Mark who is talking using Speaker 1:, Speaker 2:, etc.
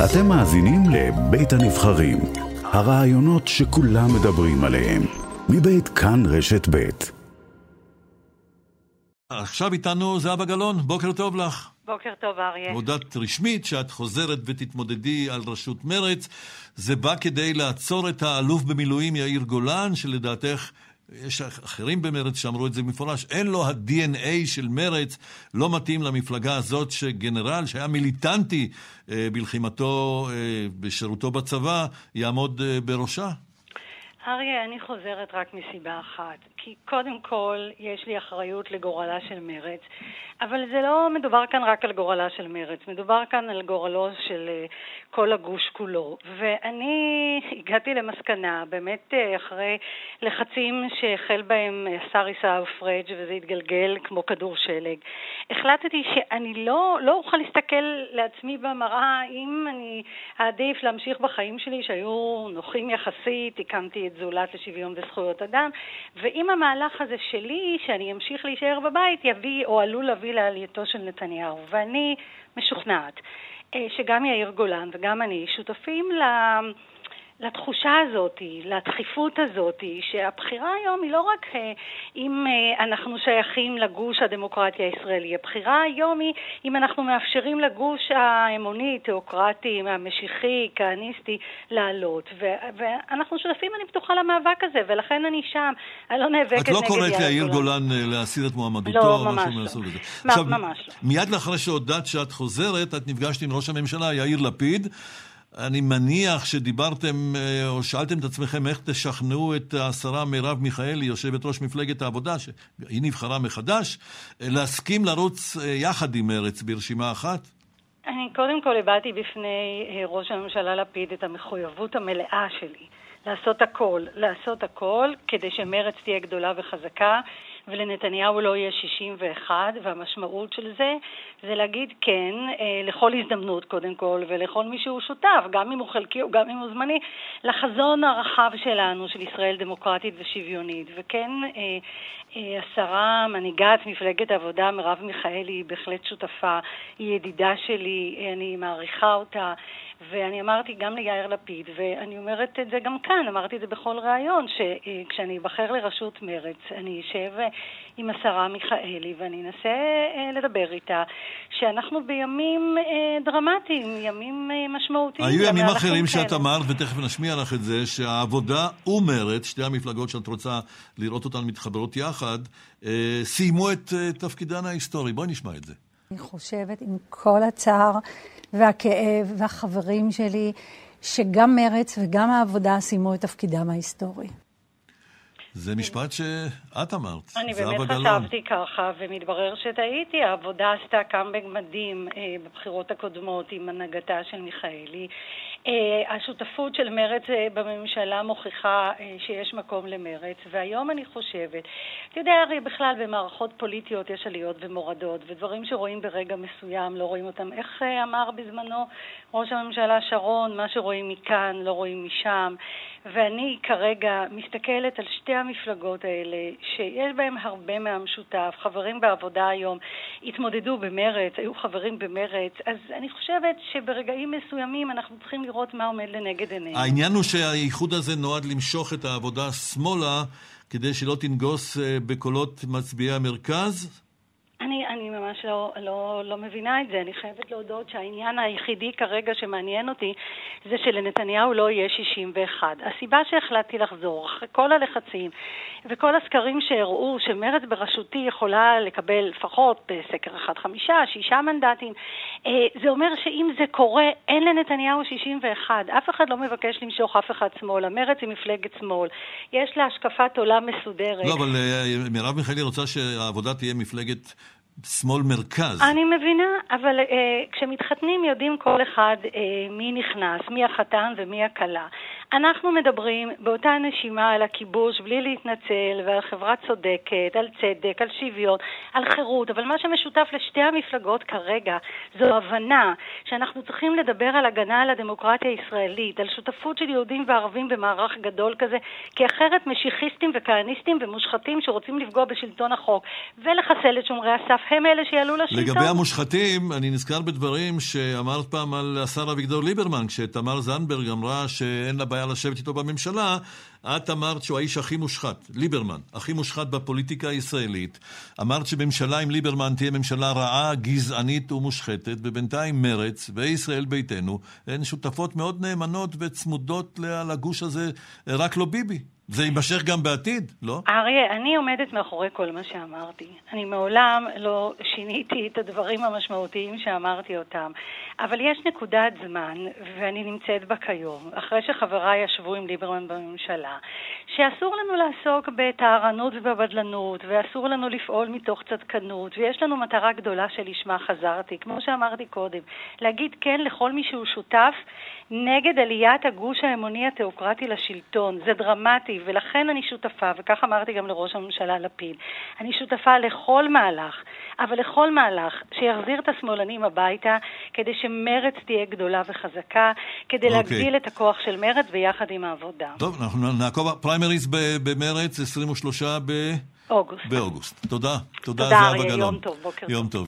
Speaker 1: אתם מאזינים לבית הנבחרים, הרעיונות שכולם מדברים עליהם, מבית כאן רשת בית.
Speaker 2: עכשיו איתנו זהבה גלאון, בוקר טוב לך.
Speaker 3: בוקר טוב, אריה.
Speaker 2: הודעת רשמית שאת חוזרת ותתמודדי על ראשות מרצ. זה בא כדי לעצור את האלוף במילואים יאיר גולן, שלדעתך יש אחרים במרץ שאמרו את זה במפורש, אין לו ה-DNA של מרץ, לא מתאים למפלגה הזאת שגנרל שהיה מיליטנטי אה, בלחימתו, אה, בשירותו בצבא, יעמוד אה, בראשה?
Speaker 3: אריה, אני חוזרת רק מסיבה אחת. כי קודם כל, יש לי אחריות לגורלה של מרץ, אבל זה לא מדובר כאן רק על גורלה של מרץ, מדובר כאן על גורלו של אה, כל הגוש כולו. ואני הגעתי למסקנה, באמת אה, אחרי לחצים שהחל בהם השר עיסאווי פריג' וזה התגלגל כמו כדור שלג, החלטתי שאני לא, לא אוכל להסתכל לעצמי במראה אם אני אעדיף להמשיך בחיים שלי שהיו נוחים יחסית, הקמתי את זולת לשוויון וזכויות אדם, ואם המהלך הזה שלי, שאני אמשיך להישאר בבית, יביא או עלול להביא לעלייתו של נתניהו. ואני משוכנעת אה, שגם יאיר גולן וגם אני שותפים ל... לתחושה הזאת, לדחיפות הזאת, שהבחירה היום היא לא רק אה, אם אה, אנחנו שייכים לגוש הדמוקרטי הישראלי, הבחירה היום היא אם אנחנו מאפשרים לגוש האמוני, תיאוקרטי, המשיחי, כהניסטי, לעלות. ואנחנו שותפים, אני פתוחה למאבק הזה, ולכן אני שם, אני לא נאבקת נגד
Speaker 2: יאיר גולן. את לא קוראת ליאיר גולן אה, להסיר את מועמדותו?
Speaker 3: לא, ממש לא. עכשיו, ממש לא.
Speaker 2: מיד לאחרי שהודעת שאת חוזרת, את נפגשת עם ראש הממשלה יאיר לפיד. אני מניח שדיברתם אה, או שאלתם את עצמכם איך תשכנעו את השרה מרב מיכאלי, יושבת ראש מפלגת העבודה, שהיא נבחרה מחדש, אה, להסכים לרוץ אה, יחד עם מרץ ברשימה אחת?
Speaker 3: אני קודם כל הבעתי בפני ראש הממשלה לפיד את המחויבות המלאה שלי לעשות הכל, לעשות הכל כדי שמרץ תהיה גדולה וחזקה. ולנתניהו לא יהיה 61, והמשמעות של זה זה להגיד כן אה, לכל הזדמנות קודם כל, ולכל מי שהוא שותף, גם אם הוא חלקי או גם אם הוא זמני, לחזון הרחב שלנו של ישראל דמוקרטית ושוויונית. וכן, אה, אה, השרה, מנהיגת מפלגת העבודה, מרב מיכאלי, היא בהחלט שותפה, היא ידידה שלי, אני מעריכה אותה. ואני אמרתי גם ליאיר לפיד, ואני אומרת את זה גם כאן, אמרתי את זה בכל ראיון, שכשאני אבחר לראשות מרצ, אני אשב עם השרה מיכאלי ואני אנסה אה, לדבר איתה, שאנחנו בימים אה, דרמטיים, ימים אה, משמעותיים.
Speaker 2: היו ימים אחרים שאת אמרת, ותכף נשמיע לך את זה, שהעבודה ומרצ, שתי המפלגות שאת רוצה לראות אותן מתחברות יחד, סיימו את תפקידן ההיסטורי. בואי נשמע את זה.
Speaker 4: אני חושבת, עם כל הצער והכאב והחברים שלי, שגם מרץ וגם העבודה סיימו את תפקידם ההיסטורי.
Speaker 2: זה משפט שאת אמרת,
Speaker 3: אני באמת חשבתי ככה, ומתברר שטעיתי. העבודה עשתה קאמבק מדהים אה, בבחירות הקודמות עם הנהגתה של מיכאלי. אה, השותפות של מרץ אה, בממשלה מוכיחה אה, שיש מקום למרץ, והיום אני חושבת, אתה יודע, הרי בכלל במערכות פוליטיות יש עליות ומורדות, ודברים שרואים ברגע מסוים לא רואים אותם. איך אמר בזמנו ראש הממשלה שרון, מה שרואים מכאן לא רואים משם. ואני כרגע מסתכלת על שתי המפלגות האלה, שיש בהן הרבה מהמשותף. חברים בעבודה היום התמודדו במרץ, היו חברים במרץ, אז אני חושבת שברגעים מסוימים אנחנו צריכים לראות מה עומד לנגד עינינו.
Speaker 2: העניין הוא שהאיחוד הזה נועד למשוך את העבודה שמאלה, כדי שלא תנגוס אה, בקולות מצביעי המרכז?
Speaker 3: ממש לא, לא, לא מבינה את זה. אני חייבת להודות שהעניין היחידי כרגע שמעניין אותי זה שלנתניהו לא יהיה 61. הסיבה שהחלטתי לחזור, אחרי כל הלחצים וכל הסקרים שהראו שמרצ בראשותי יכולה לקבל לפחות בסקר אחד חמישה, שישה מנדטים, אה, זה אומר שאם זה קורה, אין לנתניהו 61. אף אחד לא מבקש למשוך אף אחד שמאלה. מרצ היא מפלגת שמאל. יש לה השקפת עולם מסודרת.
Speaker 2: לא, אבל אה, מרב מיכאלי רוצה שהעבודה תהיה מפלגת... שמאל מרכז.
Speaker 3: אני מבינה, אבל uh, כשמתחתנים יודעים כל אחד uh, מי נכנס, מי החתן ומי הכלה. אנחנו מדברים באותה נשימה על הכיבוש בלי להתנצל ועל חברה צודקת, על צדק, על שוויון, על חירות, אבל מה שמשותף לשתי המפלגות כרגע זו הבנה שאנחנו צריכים לדבר על הגנה על הדמוקרטיה הישראלית, על שותפות של יהודים וערבים במערך גדול כזה, כי אחרת משיחיסטים וכהניסטים ומושחתים שרוצים לפגוע בשלטון החוק ולחסל את שומרי הסף הם אלה שיעלו לשלטון.
Speaker 2: לגבי המושחתים, אני נזכר בדברים שאמרת פעם על השר אביגדור ליברמן, כשתמר זנדברג אמרה שאין לה בעיה לשבת איתו בממשלה, את אמרת שהוא האיש הכי מושחת, ליברמן, הכי מושחת בפוליטיקה הישראלית. אמרת שממשלה עם ליברמן תהיה ממשלה רעה, גזענית ומושחתת, ובינתיים מרץ וישראל ביתנו הן שותפות מאוד נאמנות וצמודות לגוש הזה, רק לא ביבי. זה יימשך גם בעתיד, לא?
Speaker 3: אריה, אני עומדת מאחורי כל מה שאמרתי. אני מעולם לא שיניתי את הדברים המשמעותיים שאמרתי אותם. אבל יש נקודת זמן, ואני נמצאת בה כיום, אחרי שחבריי ישבו עם ליברמן בממשלה, שאסור לנו לעסוק בטהרנות ובבדלנות, ואסור לנו לפעול מתוך צדקנות, ויש לנו מטרה גדולה שלשמה חזרתי, כמו שאמרתי קודם, להגיד כן לכל מי שהוא שותף נגד עליית הגוש האמוני התיאוקרטי לשלטון. זה דרמטי, ולכן אני שותפה, וכך אמרתי גם לראש הממשלה לפיד, אני שותפה לכל מהלך, אבל לכל מהלך שיחזיר את השמאלנים הביתה, כדי שמרץ תהיה גדולה וחזקה, כדי okay. אוקיי. להגדיל את הכוח של מרץ ביחד עם העבודה.
Speaker 2: טוב, אנחנו נעקוב, פריימריז במרץ, 23 ב...
Speaker 3: אוגוסט.
Speaker 2: באוגוסט. תודה.
Speaker 3: תודה, תודה אריה, יום טוב, בוקר
Speaker 2: יום
Speaker 3: טוב.
Speaker 2: טוב.